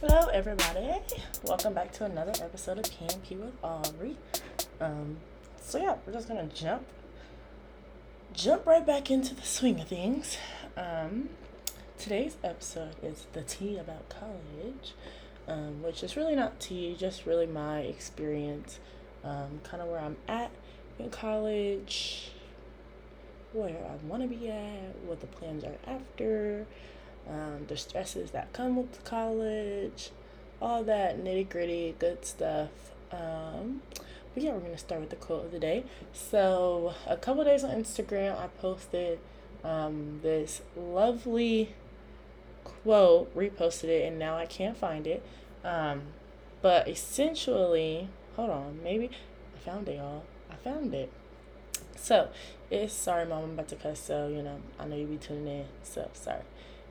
Hello, everybody. Welcome back to another episode of PNP with Ari. Um, so yeah, we're just gonna jump, jump right back into the swing of things. Um, today's episode is the tea about college, um, which is really not tea, just really my experience, um, kind of where I'm at in college, where I want to be at, what the plans are after um, the stresses that come with college, all that nitty gritty good stuff. Um, but yeah, we're gonna start with the quote of the day. So a couple days on Instagram, I posted um, this lovely quote, reposted it, and now I can't find it. Um, but essentially, hold on, maybe I found it, y'all. I found it. So it's sorry, mom, I'm about to cuss. So you know, I know you be tuning in. So sorry.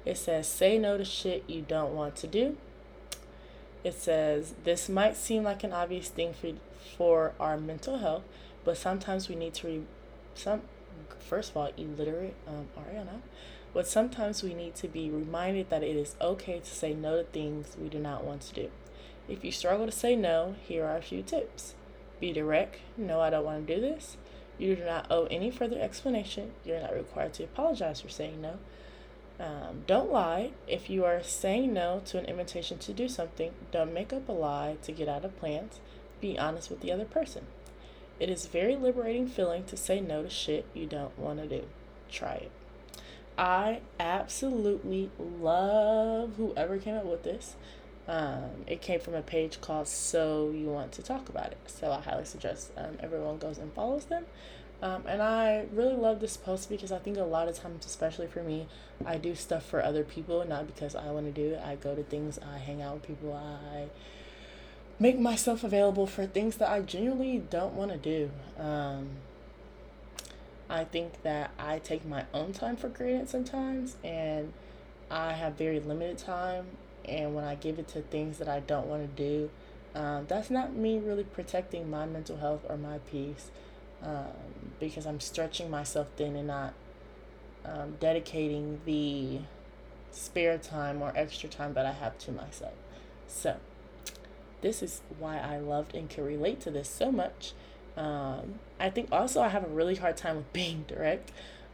It says, say no to shit you don't want to do. It says, this might seem like an obvious thing for, for our mental health, but sometimes we need to, re- some, first of all, illiterate um, Ariana, but sometimes we need to be reminded that it is okay to say no to things we do not want to do. If you struggle to say no, here are a few tips. Be direct. No, I don't want to do this. You do not owe any further explanation. You're not required to apologize for saying no. Um, don't lie. If you are saying no to an invitation to do something, don't make up a lie to get out of plans. Be honest with the other person. It is very liberating feeling to say no to shit you don't want to do. Try it. I absolutely love whoever came up with this. Um, it came from a page called So You Want to Talk About It. So I highly suggest um, everyone goes and follows them. Um, and I really love this post because I think a lot of times, especially for me, I do stuff for other people, not because I want to do it. I go to things, I hang out with people, I make myself available for things that I genuinely don't want to do. Um, I think that I take my own time for granted sometimes, and I have very limited time. And when I give it to things that I don't want to do, um, that's not me really protecting my mental health or my peace um, because I'm stretching myself thin and not um, dedicating the spare time or extra time that I have to myself. So, this is why I loved and could relate to this so much. Um, I think also I have a really hard time with being direct.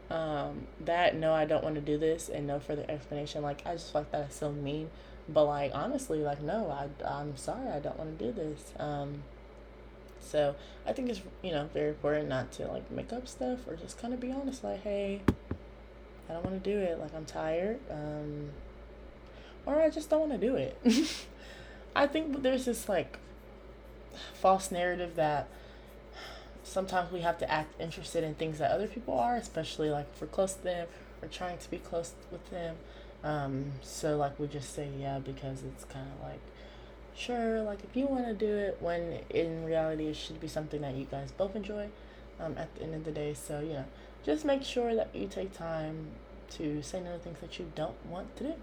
Um, that no, I don't want to do this, and no further explanation. Like I just feel like that is so mean. But like honestly, like no, I I'm sorry, I don't want to do this. Um, so I think it's you know very important not to like make up stuff or just kind of be honest. Like, hey, I don't want to do it. Like I'm tired, um, or I just don't want to do it. I think there's this like false narrative that sometimes we have to act interested in things that other people are, especially like if we're close to them or trying to be close with them. Um, so like we just say yeah because it's kind of like sure, like if you want to do it, when in reality it should be something that you guys both enjoy um, at the end of the day. So, you know, just make sure that you take time to say no to things that you don't want to do.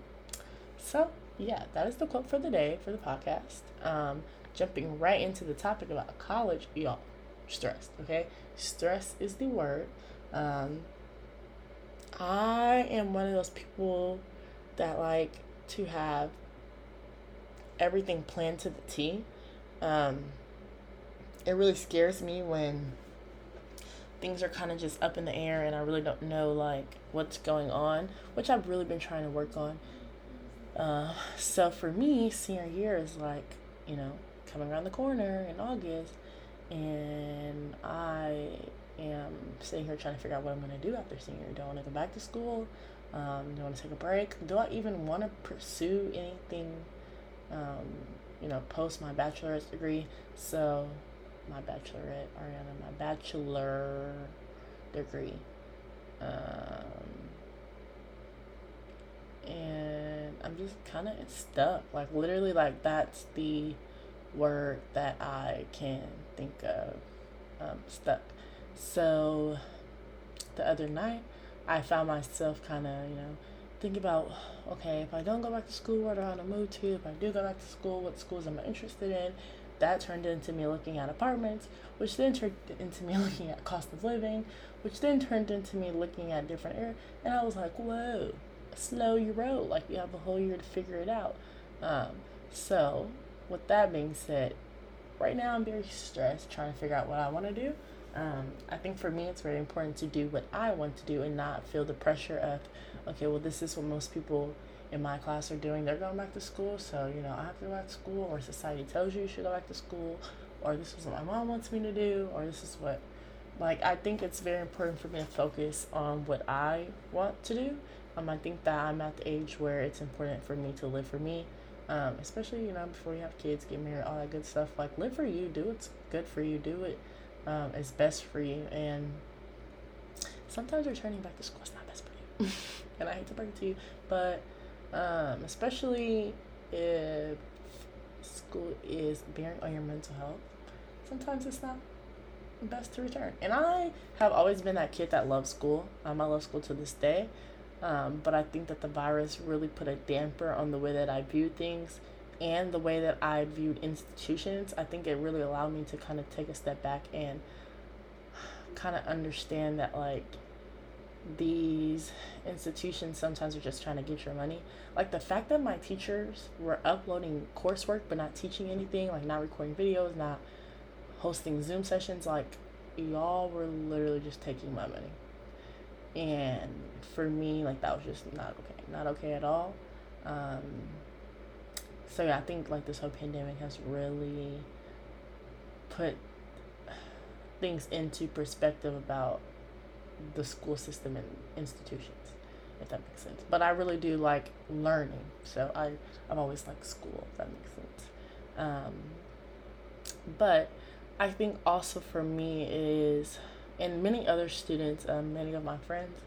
So, yeah, that is the quote for the day for the podcast. Um, jumping right into the topic about college, y'all, stressed, okay? Stress is the word. Um, I am one of those people that like to have everything planned to the T. Um, it really scares me when things are kind of just up in the air and I really don't know like what's going on, which I've really been trying to work on. Uh, so for me, senior year is like, you know, coming around the corner in August, and I am sitting here trying to figure out what I'm going to do after senior. Do I want to go back to school? Um, do I want to take a break? Do I even want to pursue anything um, you know, post my bachelor's degree. So, my bachelorette, Ariana, my bachelor degree. Um, and I'm just kind of stuck. Like, literally, like, that's the word that I can think of. Um, stuck. So, the other night, I found myself kind of, you know, thinking about okay, if I don't go back to school, where do I want to move to? If I do go back to school, what schools am I interested in? That turned into me looking at apartments, which then turned into me looking at cost of living, which then turned into me looking at different areas. And I was like, whoa, slow your roll. Like, you have a whole year to figure it out. Um, So, with that being said, right now I'm very stressed trying to figure out what I want to do. Um, I think for me, it's very important to do what I want to do and not feel the pressure of, okay, well, this is what most people in my class are doing. They're going back to school, so you know I have to go back to school, or society tells you you should go back to school, or this is what my mom wants me to do, or this is what, like, I think it's very important for me to focus on what I want to do. Um, I think that I'm at the age where it's important for me to live for me um, especially you know before you have kids, get married, all that good stuff. Like live for you, do what's good for you, do it um, it's best for you. And sometimes returning back to school is not best for you, and I hate to break it to you, but um, especially if school is bearing on your mental health, sometimes it's not best to return. And I have always been that kid that loves school. Um, I love school to this day. Um, but I think that the virus really put a damper on the way that I view things and the way that I viewed institutions. I think it really allowed me to kind of take a step back and kind of understand that, like, these institutions sometimes are just trying to get your money. Like the fact that my teachers were uploading coursework but not teaching anything, like not recording videos, not hosting Zoom sessions, like y'all were literally just taking my money and for me like that was just not okay not okay at all um, so yeah i think like this whole pandemic has really put things into perspective about the school system and institutions if that makes sense but i really do like learning so i i've always liked school if that makes sense um, but i think also for me is and many other students, um, many of my friends.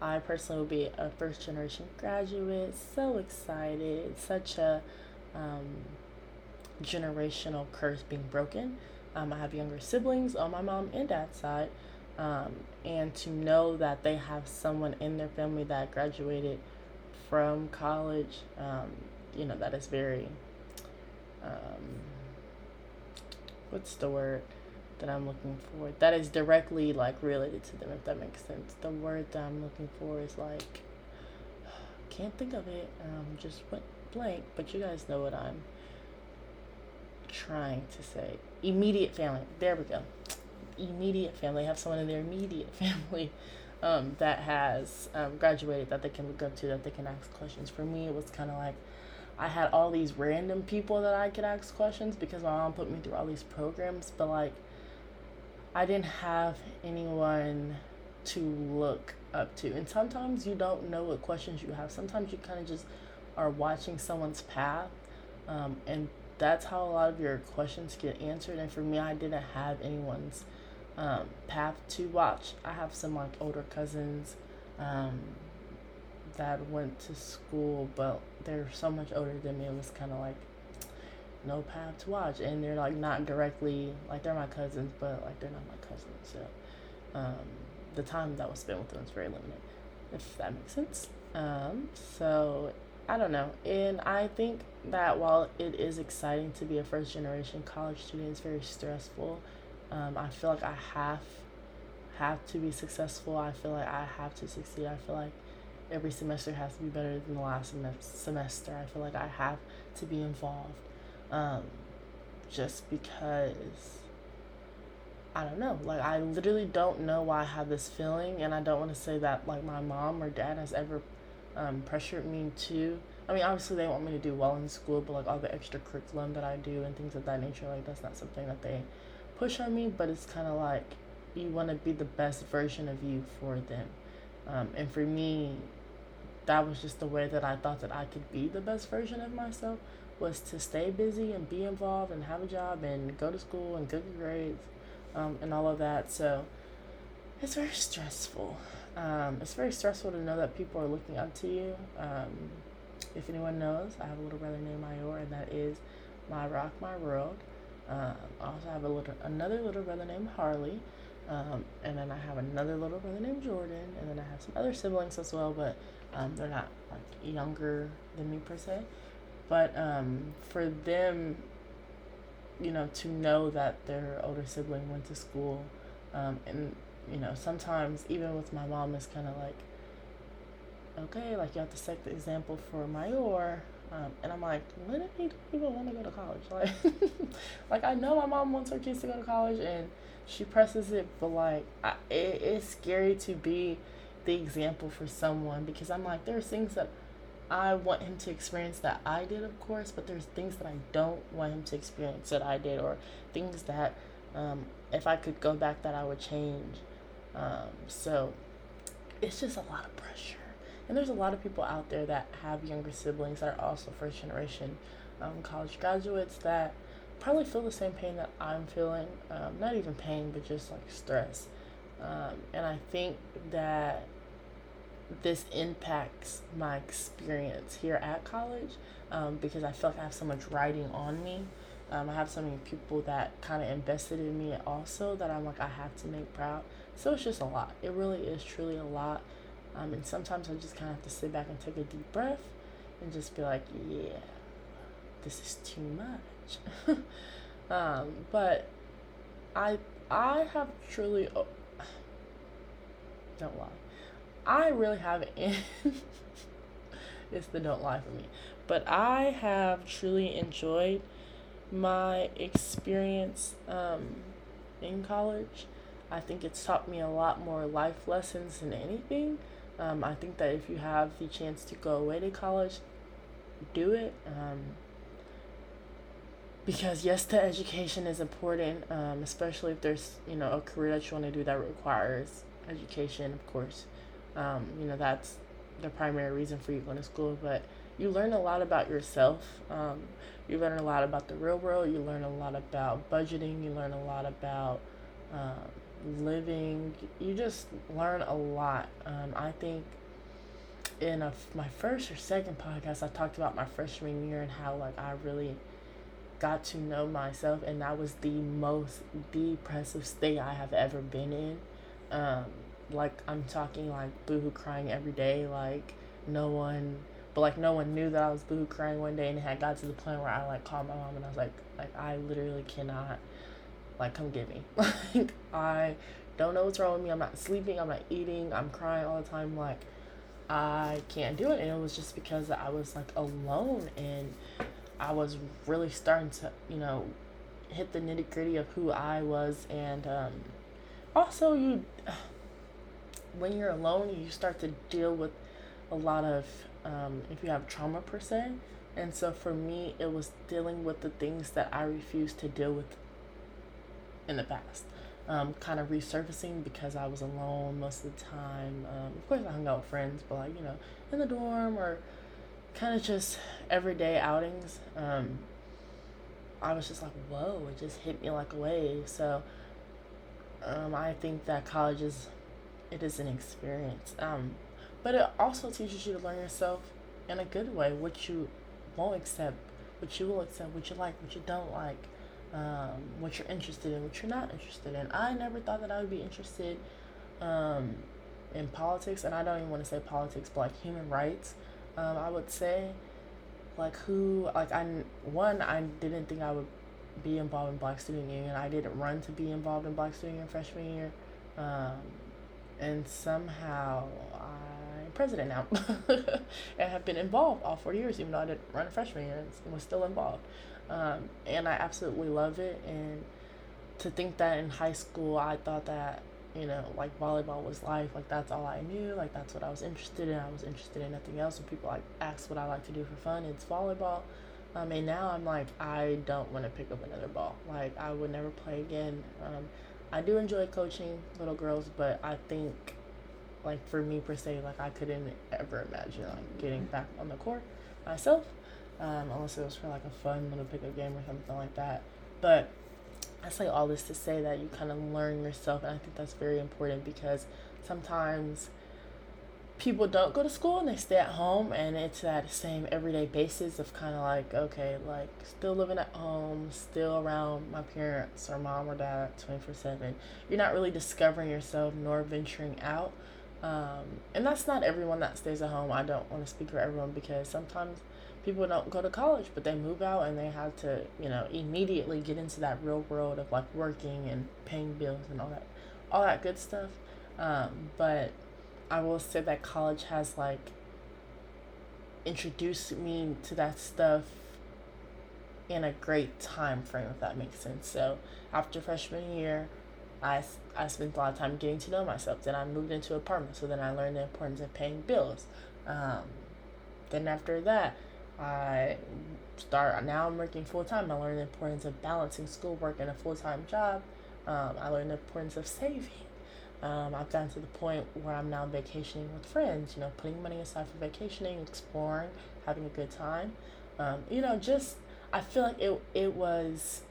I personally will be a first generation graduate. So excited. Such a um, generational curse being broken. Um, I have younger siblings on my mom and dad's side. Um, and to know that they have someone in their family that graduated from college, um, you know, that is very, um, what's the word? that I'm looking for that is directly like related to them if that makes sense. The word that I'm looking for is like can't think of it. Um just went blank, but you guys know what I'm trying to say. Immediate family. There we go. Immediate family. Have someone in their immediate family um, that has um, graduated that they can look up to, that they can ask questions. For me, it was kind of like I had all these random people that I could ask questions because my mom put me through all these programs, but like I didn't have anyone to look up to. And sometimes you don't know what questions you have. Sometimes you kind of just are watching someone's path. Um, and that's how a lot of your questions get answered. And for me, I didn't have anyone's um, path to watch. I have some like older cousins um, that went to school, but they're so much older than me. It was kind of like no path to watch and they're like not directly like they're my cousins but like they're not my cousins so um, the time that was spent with them is very limited if that makes sense um, so i don't know. And i think that while it is exciting to be a first generation college student it's very stressful. Um, i feel like i have have to be successful. I feel like i have to succeed. I feel like every semester has to be better than the last semester. I feel like i have to be involved um, just because I don't know. Like I literally don't know why I have this feeling, and I don't want to say that like my mom or dad has ever um, pressured me to. I mean, obviously they want me to do well in school, but like all the extra curriculum that I do and things of that nature, like that's not something that they push on me. But it's kind of like you want to be the best version of you for them, um, and for me, that was just the way that I thought that I could be the best version of myself was to stay busy and be involved and have a job and go to school and get good grades um, and all of that. So it's very stressful. Um, it's very stressful to know that people are looking up to you. Um, if anyone knows, I have a little brother named Mayor, and that is my rock, my world. Um, I also have a little another little brother named Harley, um, and then I have another little brother named Jordan, and then I have some other siblings as well, but um, they're not like younger than me per se. But um, for them, you know, to know that their older sibling went to school, um, and you know, sometimes even with my mom, it's kind of like, okay, like you have to set the example for Mayor, Um, and I'm like, when did people want to go to college? Like, like I know my mom wants her kids to go to college, and she presses it, but like, I, it, it's scary to be the example for someone because I'm like, there's things that I want him to experience that I did, of course, but there's things that I don't want him to experience that I did, or things that um, if I could go back that I would change. Um, so it's just a lot of pressure. And there's a lot of people out there that have younger siblings that are also first generation um, college graduates that probably feel the same pain that I'm feeling. Um, not even pain, but just like stress. Um, and I think that this impacts my experience here at college um, because I feel like I have so much writing on me. Um, I have so many people that kind of invested in me also that I'm like, I have to make proud. So it's just a lot. It really is truly a lot. Um, and sometimes I just kind of have to sit back and take a deep breath and just be like, yeah, this is too much. um, but I I have truly oh, don't lie. I really have it. it's the don't lie for me. But I have truly enjoyed my experience um, in college. I think it's taught me a lot more life lessons than anything. Um, I think that if you have the chance to go away to college, do it. Um, because yes, the education is important, um, especially if there's you know a career that you want to do that requires education. Of course, um, you know that's the primary reason for you going to school. But you learn a lot about yourself. Um, you learn a lot about the real world. You learn a lot about budgeting. You learn a lot about um, living. You just learn a lot. Um, I think in a, my first or second podcast, I talked about my freshman year and how like I really got to know myself, and that was the most depressive state I have ever been in. Um, like I'm talking like boohoo crying every day, like no one but like no one knew that I was boo crying one day and it had got to the point where I like called my mom and I was like like I literally cannot like come get me. like I don't know what's wrong with me. I'm not sleeping, I'm not eating, I'm crying all the time like I can't do it and it was just because I was like alone and I was really starting to, you know, hit the nitty gritty of who I was and um also you when you're alone you start to deal with a lot of um, if you have trauma per se. And so for me, it was dealing with the things that I refused to deal with in the past. Um, kind of resurfacing because I was alone most of the time. Um, of course, I hung out with friends, but like, you know, in the dorm or kind of just everyday outings. Um, I was just like, whoa, it just hit me like a wave. So um, I think that college is, it is an experience. Um, but it also teaches you to learn yourself in a good way, what you won't accept, what you will accept, what you like, what you don't like, um, what you're interested in, what you're not interested in. I never thought that I would be interested um, in politics, and I don't even want to say politics, but like human rights. Um, I would say, like who, like I one, I didn't think I would be involved in Black Student Union. I didn't run to be involved in Black Student Union freshman year, um, and somehow I'm president now and have been involved all four years, even though I didn't run freshman year and was still involved. Um, and I absolutely love it. And to think that in high school, I thought that, you know, like volleyball was life, like that's all I knew, like that's what I was interested in. I was interested in nothing else. When people like ask what I like to do for fun, it's volleyball. Um, and now I'm like, I don't want to pick up another ball. Like, I would never play again. Um, I do enjoy coaching little girls, but I think like for me per se, like I couldn't ever imagine like getting back on the court myself, um, unless it was for like a fun little pickup game or something like that. But I say all this to say that you kind of learn yourself, and I think that's very important because sometimes people don't go to school and they stay at home and it's that same everyday basis of kind of like okay like still living at home still around my parents or mom or dad 24 7 you're not really discovering yourself nor venturing out um, and that's not everyone that stays at home. I don't want to speak for everyone because sometimes people don't go to college, but they move out and they have to, you know, immediately get into that real world of like working and paying bills and all that, all that good stuff. Um, but I will say that college has like introduced me to that stuff in a great time frame, if that makes sense. So after freshman year, I, I spent a lot of time getting to know myself. Then I moved into an apartment, so then I learned the importance of paying bills. Um, then after that, I start now I'm working full time. I learned the importance of balancing schoolwork and a full time job. Um, I learned the importance of saving. Um, I've gotten to the point where I'm now vacationing with friends. You know, putting money aside for vacationing, exploring, having a good time. Um, you know, just I feel like it it was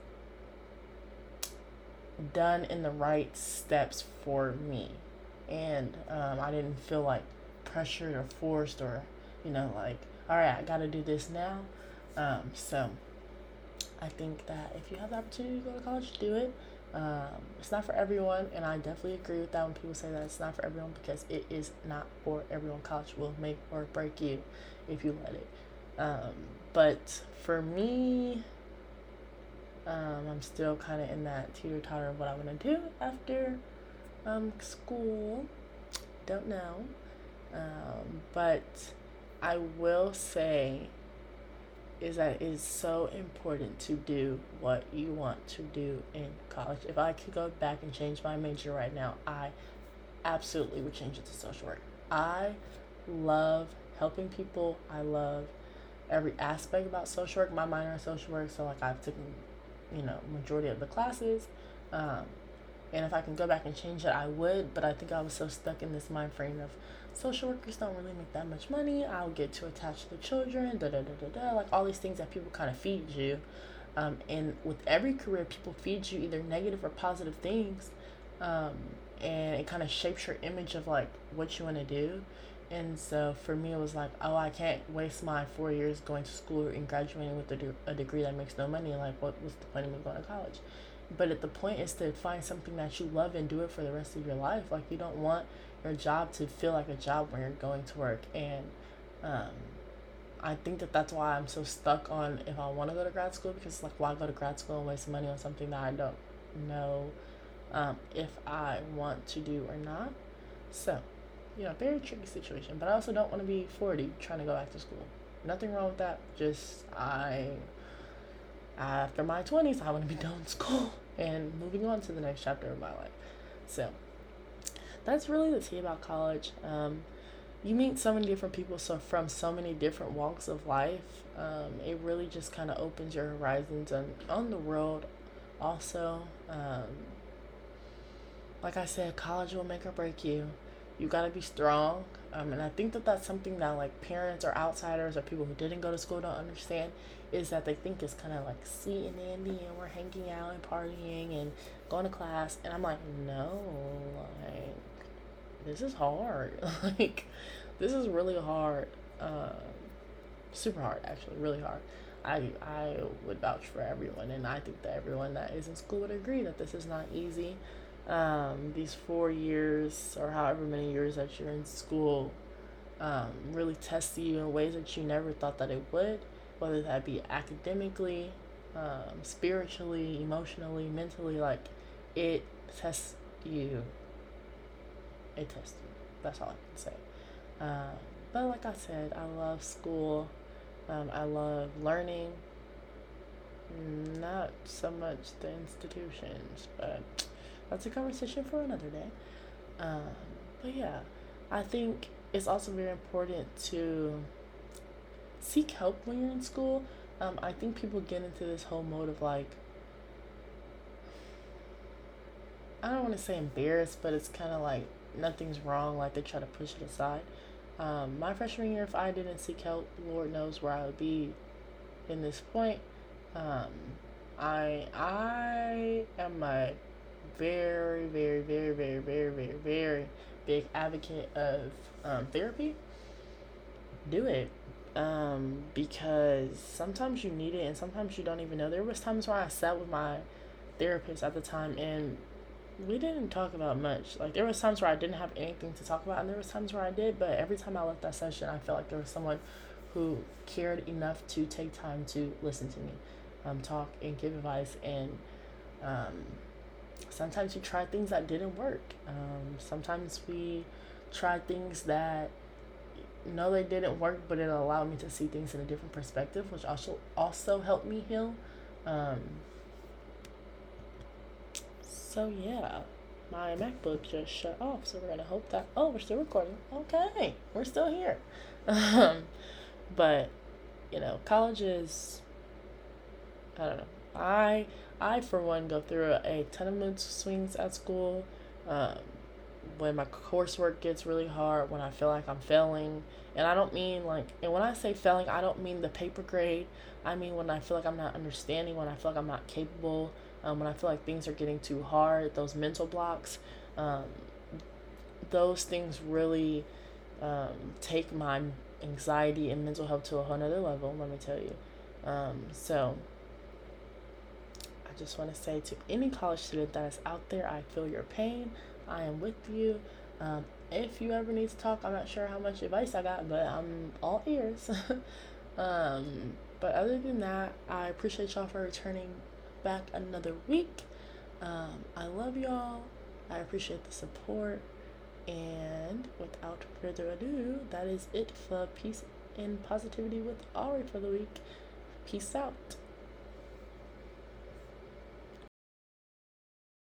done in the right steps for me, and um, I didn't feel like pressured or forced or you know like all right I got to do this now. Um, so I think that if you have the opportunity to go to college, do it. Um, it's not for everyone, and I definitely agree with that when people say that it's not for everyone because it is not for everyone. College will make or break you if you let it. Um, but for me, um, I'm still kind of in that teeter totter of what I want to do after um, school. Don't know. Um, but I will say is that it is so important to do what you want to do in college. If I could go back and change my major right now, I absolutely would change it to social work. I love helping people. I love every aspect about social work. My minor is social work, so like I've taken, you know, majority of the classes. Um, and if I can go back and change it, I would. But I think I was so stuck in this mind frame of social workers don't really make that much money. I'll get to the children, da da da da da. Like all these things that people kind of feed you. Um, and with every career, people feed you either negative or positive things. Um, and it kind of shapes your image of like what you want to do. And so for me, it was like, oh, I can't waste my four years going to school and graduating with a, de- a degree that makes no money. Like, what was the point of me going to college? But at the point is to find something that you love and do it for the rest of your life. Like, you don't want your job to feel like a job when you're going to work. And um, I think that that's why I'm so stuck on if I want to go to grad school because, like, why go to grad school and waste money on something that I don't know um, if I want to do or not? So, you know, very tricky situation. But I also don't want to be 40 trying to go back to school. Nothing wrong with that. Just I, after my 20s, I want to be done with school and moving on to the next chapter of my life. So that's really the tea about college. Um, you meet so many different people so from so many different walks of life. Um, it really just kind of opens your horizons on, on the world also. Um, like I said, college will make or break you you got to be strong. Um, and i think that that's something that like parents or outsiders or people who didn't go to school don't understand is that they think it's kind of like sweet and dandy and we're hanging out and partying and going to class. And i'm like no like this is hard. Like this is really hard. Uh, super hard actually really hard. I, I would vouch for everyone and i think that everyone that is in school would agree that this is not easy um, these four years or however many years that you're in school um, really test you in ways that you never thought that it would, whether that be academically, um, spiritually, emotionally, mentally. Like it tests you. It tests you. That's all I can say. Um, but like I said, I love school. Um, I love learning. Not so much the institutions, but that's a conversation for another day. Um, but yeah, I think it's also very important to seek help when you're in school. Um, I think people get into this whole mode of like, I don't want to say embarrassed, but it's kind of like nothing's wrong. Like they try to push it aside. Um, my freshman year, if I didn't seek help, Lord knows where I would be in this point. Um, I I am a very, very, very, very, very, very, very big advocate of um, therapy, do it. Um, because sometimes you need it and sometimes you don't even know. There was times where I sat with my therapist at the time and we didn't talk about much. Like there was times where I didn't have anything to talk about and there was times where I did, but every time I left that session I felt like there was someone who cared enough to take time to listen to me, um, talk and give advice and um, sometimes we try things that didn't work. Um, sometimes we try things that no, they didn't work, but it allowed me to see things in a different perspective, which also also helped me heal. Um, so yeah, my MacBook just shut off, so we're gonna hope that. Oh, we're still recording. Okay, we're still here. Um, but you know, college is. I don't know. I I for one go through a, ton of mood swings at school. Um, when my coursework gets really hard, when I feel like I'm failing, and I don't mean like, and when I say failing, I don't mean the paper grade. I mean when I feel like I'm not understanding, when I feel like I'm not capable, um, when I feel like things are getting too hard, those mental blocks, um, those things really um, take my anxiety and mental health to a whole nother level, let me tell you. Um, so, I just want to say to any college student that is out there, I feel your pain. I am with you. Um, if you ever need to talk, I'm not sure how much advice I got, but I'm all ears. um, but other than that, I appreciate y'all for returning back another week. Um, I love y'all. I appreciate the support. And without further ado, that is it for Peace and Positivity with Ari for the week. Peace out.